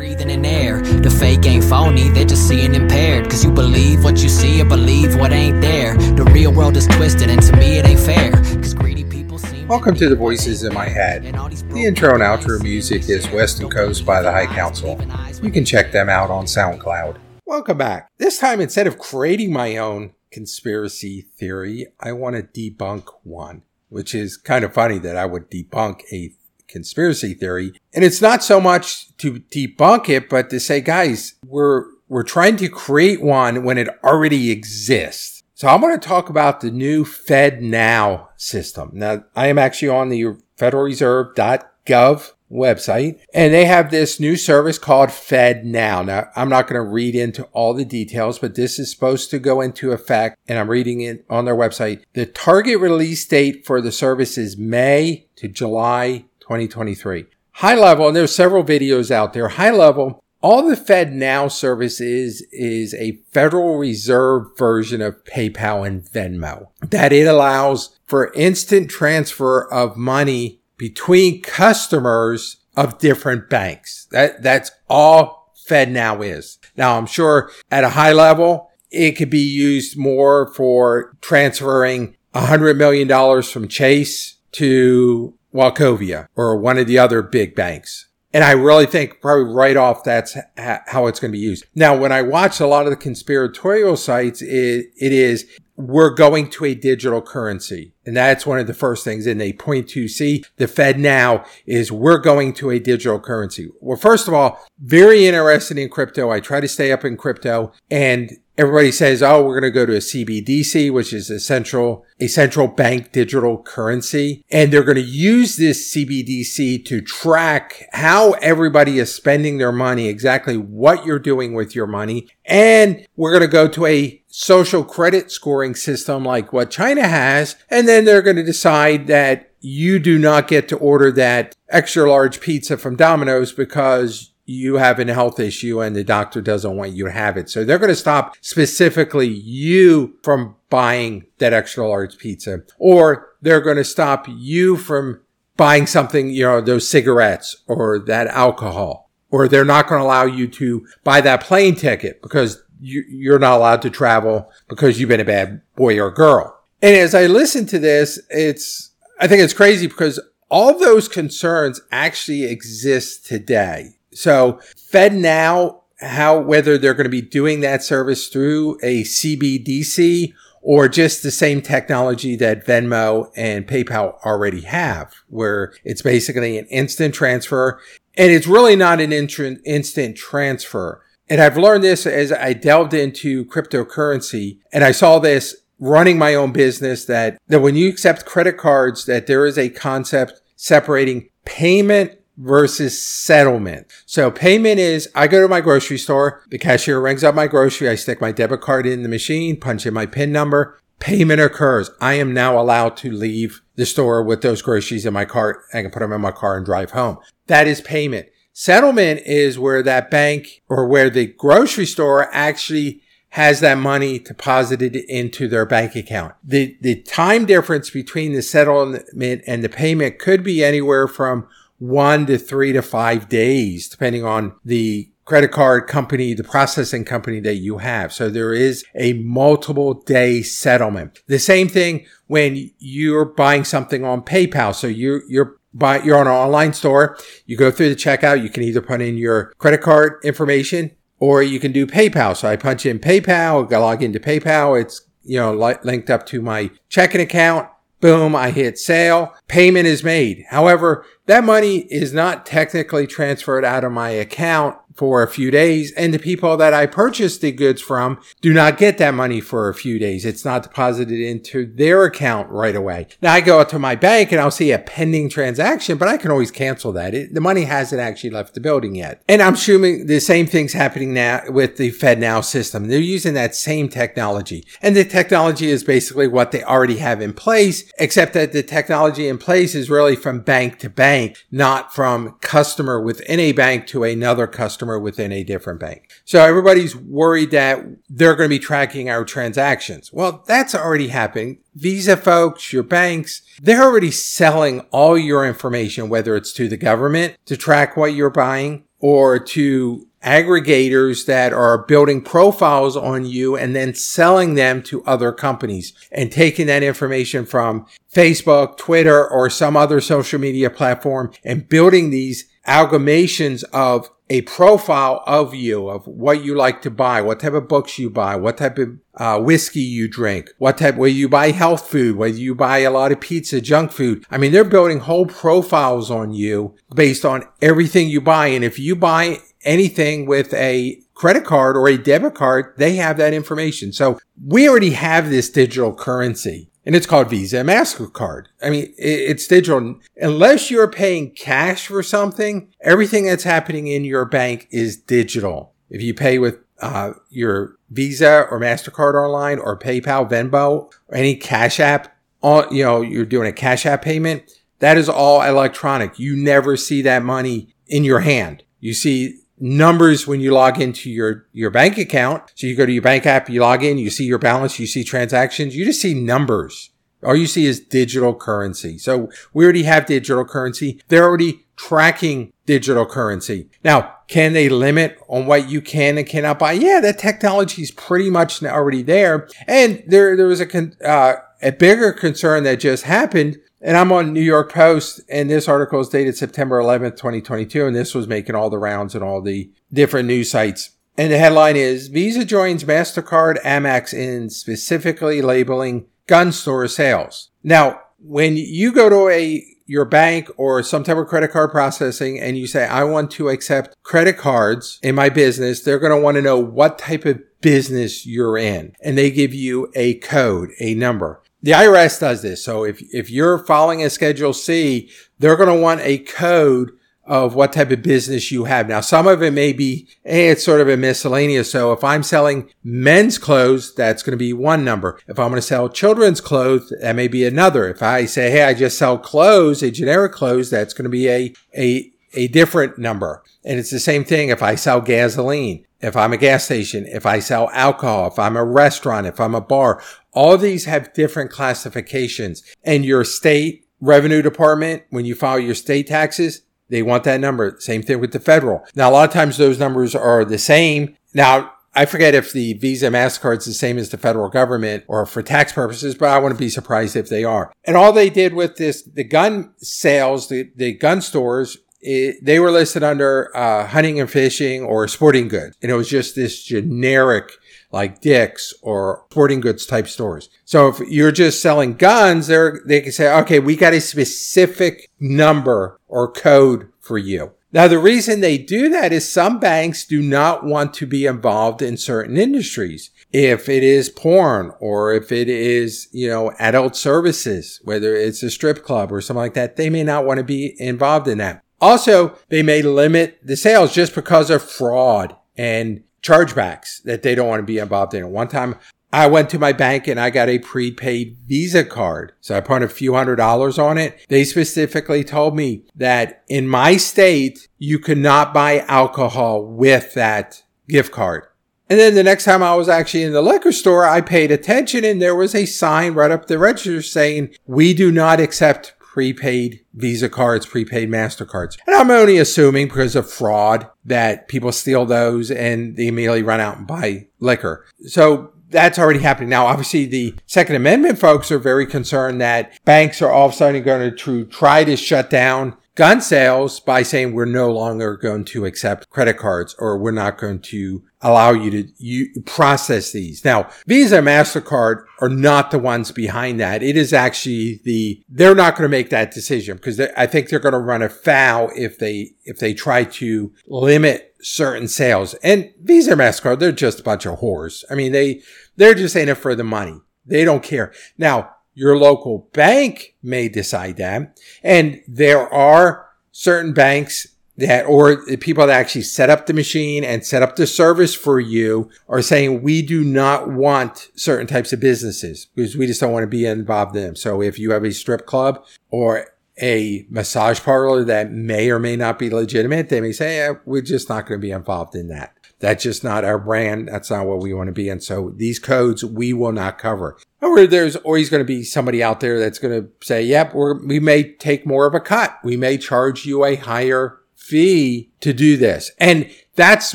breathing in air. The fake ain't phony, they're just seeing impaired. Cause you believe what you see or believe what ain't there. The real world is twisted, and to me it ain't fair. Cause greedy people seem. Welcome to the Voices in My Head. The intro and outro music is Western Coast by the High Council. You can check them out on SoundCloud. Welcome back. This time, instead of creating my own conspiracy theory, I want to debunk one, which is kind of funny that I would debunk a conspiracy theory. And it's not so much to debunk it, but to say, guys, we're, we're trying to create one when it already exists. So I'm going to talk about the new FedNow system. Now, I am actually on the federalreserve.gov website and they have this new service called FedNow. Now, I'm not going to read into all the details, but this is supposed to go into effect and I'm reading it on their website. The target release date for the service is May to July 2023. High level, and there's several videos out there. High level, all the FedNow service is, is a Federal Reserve version of PayPal and Venmo. That it allows for instant transfer of money between customers of different banks. That, that's all FedNow is. Now, I'm sure at a high level, it could be used more for transferring $100 million from Chase to Wachovia or one of the other big banks. And I really think probably right off that's how it's going to be used. Now, when I watch a lot of the conspiratorial sites, it, it is we're going to a digital currency. And that's one of the first things. And they point to see the FedNow is we're going to a digital currency. Well, first of all, very interested in crypto. I try to stay up in crypto and everybody says, oh, we're going to go to a CBDC, which is a central, a central bank digital currency. And they're going to use this CBDC to track how everybody is spending their money, exactly what you're doing with your money. And we're going to go to a social credit scoring system like what China has. And then they're going to decide that you do not get to order that extra large pizza from Domino's because you have a health issue and the doctor doesn't want you to have it. So they're going to stop specifically you from buying that extra large pizza or they're going to stop you from buying something, you know, those cigarettes or that alcohol, or they're not going to allow you to buy that plane ticket because you, are not allowed to travel because you've been a bad boy or girl. And as I listen to this, it's, I think it's crazy because all those concerns actually exist today. So FedNow, how, whether they're going to be doing that service through a CBDC or just the same technology that Venmo and PayPal already have, where it's basically an instant transfer. And it's really not an instant transfer. And I've learned this as I delved into cryptocurrency and I saw this running my own business that, that when you accept credit cards, that there is a concept separating payment versus settlement. So payment is I go to my grocery store, the cashier rings up my grocery, I stick my debit card in the machine, punch in my PIN number, payment occurs. I am now allowed to leave the store with those groceries in my cart. I can put them in my car and drive home. That is payment. Settlement is where that bank or where the grocery store actually has that money deposited into their bank account. The, the time difference between the settlement and the payment could be anywhere from one to three to five days, depending on the credit card company, the processing company that you have. So there is a multiple day settlement. The same thing when you're buying something on PayPal. So you're, you're buy, you're on an online store. You go through the checkout. You can either put in your credit card information or you can do PayPal. So I punch in PayPal, I log into PayPal. It's, you know, li- linked up to my checking account. Boom, I hit sale. Payment is made. However, that money is not technically transferred out of my account for a few days. And the people that I purchased the goods from do not get that money for a few days. It's not deposited into their account right away. Now I go out to my bank and I'll see a pending transaction, but I can always cancel that. It, the money hasn't actually left the building yet. And I'm assuming the same thing's happening now with the FedNow system. They're using that same technology. And the technology is basically what they already have in place, except that the technology in place is really from bank to bank, not from customer within a bank to another customer customer within a different bank. So everybody's worried that they're going to be tracking our transactions. Well, that's already happening. Visa folks, your banks, they're already selling all your information, whether it's to the government to track what you're buying or to aggregators that are building profiles on you and then selling them to other companies and taking that information from Facebook, Twitter, or some other social media platform and building these amalgamations of a profile of you, of what you like to buy, what type of books you buy, what type of uh, whiskey you drink, what type, whether you buy health food, whether you buy a lot of pizza, junk food. I mean, they're building whole profiles on you based on everything you buy. And if you buy anything with a credit card or a debit card, they have that information. So we already have this digital currency and it's called Visa and MasterCard. I mean, it's digital. Unless you're paying cash for something, everything that's happening in your bank is digital. If you pay with uh, your Visa or MasterCard online or PayPal, Venmo, or any Cash App, all, you know, you're doing a Cash App payment, that is all electronic. You never see that money in your hand. You see numbers when you log into your, your bank account. So you go to your bank app, you log in, you see your balance, you see transactions, you just see numbers. All you see is digital currency. So we already have digital currency. They're already tracking digital currency. Now, can they limit on what you can and cannot buy? Yeah, that technology is pretty much already there. And there, there was a, con- uh, a bigger concern that just happened and I'm on New York Post, and this article is dated September 11th, 2022, and this was making all the rounds and all the different news sites. And the headline is Visa joins MasterCard Amex in specifically labeling gun store sales. Now, when you go to a your bank or some type of credit card processing and you say, I want to accept credit cards in my business, they're going to want to know what type of business you're in. And they give you a code, a number. The IRS does this. So if, if you're following a Schedule C, they're going to want a code of what type of business you have. Now, some of it may be, hey, it's sort of a miscellaneous. So if I'm selling men's clothes, that's going to be one number. If I'm going to sell children's clothes, that may be another. If I say, hey, I just sell clothes, a generic clothes, that's going to be a, a, a different number. And it's the same thing if I sell gasoline, if I'm a gas station, if I sell alcohol, if I'm a restaurant, if I'm a bar, all these have different classifications and your state revenue department, when you file your state taxes, they want that number. Same thing with the federal. Now, a lot of times those numbers are the same. Now, I forget if the Visa MasterCard is the same as the federal government or for tax purposes, but I wouldn't be surprised if they are. And all they did with this, the gun sales, the, the gun stores it, they were listed under uh, hunting and fishing or sporting goods. And it was just this generic like Dick's or sporting goods type stores. So if you're just selling guns, they're, they can say, okay, we got a specific number or code for you. Now, the reason they do that is some banks do not want to be involved in certain industries. If it is porn or if it is, you know, adult services, whether it's a strip club or something like that, they may not want to be involved in that. Also, they may limit the sales just because of fraud and chargebacks that they don't want to be involved in. One time I went to my bank and I got a prepaid Visa card. So I put a few hundred dollars on it. They specifically told me that in my state, you could not buy alcohol with that gift card. And then the next time I was actually in the liquor store, I paid attention and there was a sign right up the register saying, we do not accept prepaid Visa cards, prepaid MasterCards. And I'm only assuming because of fraud that people steal those and they immediately run out and buy liquor. So that's already happening now. Obviously, the Second Amendment folks are very concerned that banks are all of a sudden going to try to shut down gun sales by saying we're no longer going to accept credit cards or we're not going to allow you to you process these. Now, Visa and MasterCard are not the ones behind that. It is actually the, they're not going to make that decision because I think they're going to run afoul if they, if they try to limit certain sales. And Visa and MasterCard, they're just a bunch of whores. I mean, they, they're just in it for the money. They don't care. Now, your local bank may decide that. And there are certain banks that, or people that actually set up the machine and set up the service for you are saying, we do not want certain types of businesses because we just don't want to be involved in them. So if you have a strip club or a massage parlor that may or may not be legitimate, they may say, eh, we're just not going to be involved in that. That's just not our brand. That's not what we want to be And So these codes we will not cover. Or there's always going to be somebody out there that's going to say, yep, we we may take more of a cut. We may charge you a higher fee to do this. And that's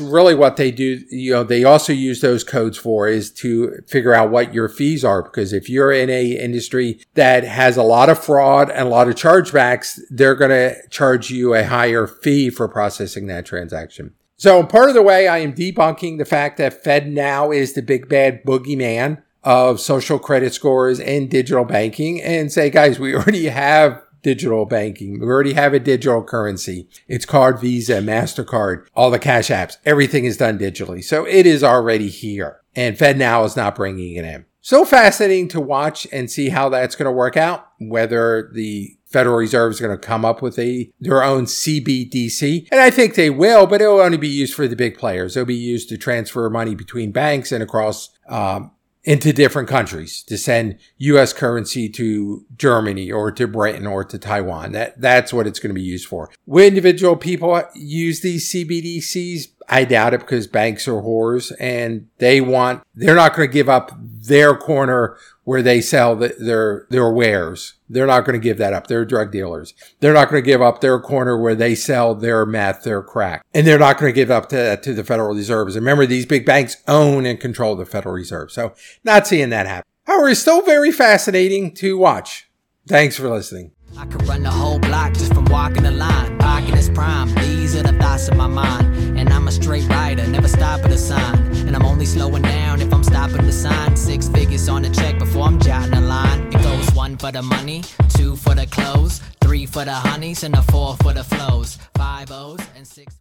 really what they do. You know, they also use those codes for is to figure out what your fees are. Because if you're in a industry that has a lot of fraud and a lot of chargebacks, they're going to charge you a higher fee for processing that transaction. So part of the way I am debunking the fact that FedNow is the big bad boogeyman of social credit scores and digital banking and say, guys, we already have digital banking. We already have a digital currency. It's card, Visa, MasterCard, all the cash apps. Everything is done digitally. So it is already here. And FedNow is not bringing it in. So fascinating to watch and see how that's going to work out, whether the Federal Reserve is going to come up with a their own CBDC, and I think they will, but it will only be used for the big players. It'll be used to transfer money between banks and across um, into different countries to send US currency to Germany or to Britain or to Taiwan. That, that's what it's going to be used for. Will individual people use these CBDCs? I doubt it because banks are whores and they want, they're not going to give up their corner where they sell the, their, their wares. They're not going to give that up. They're drug dealers. They're not going to give up their corner where they sell their meth, their crack. And they're not going to give up to, to the Federal Reserves. And remember, these big banks own and control the Federal Reserve. So not seeing that happen. However, it's still very fascinating to watch. Thanks for listening. I could run the whole block just from walking the line. Parking is prime. These are the thoughts in my mind. And I'm a straight rider, never stop at a sign. And I'm only slowing down if I'm stopping the sign. Six figures on the check before I'm jotting the line. It goes one for the money, two for the clothes, three for the honeys, and a four for the flows. Five O's and six.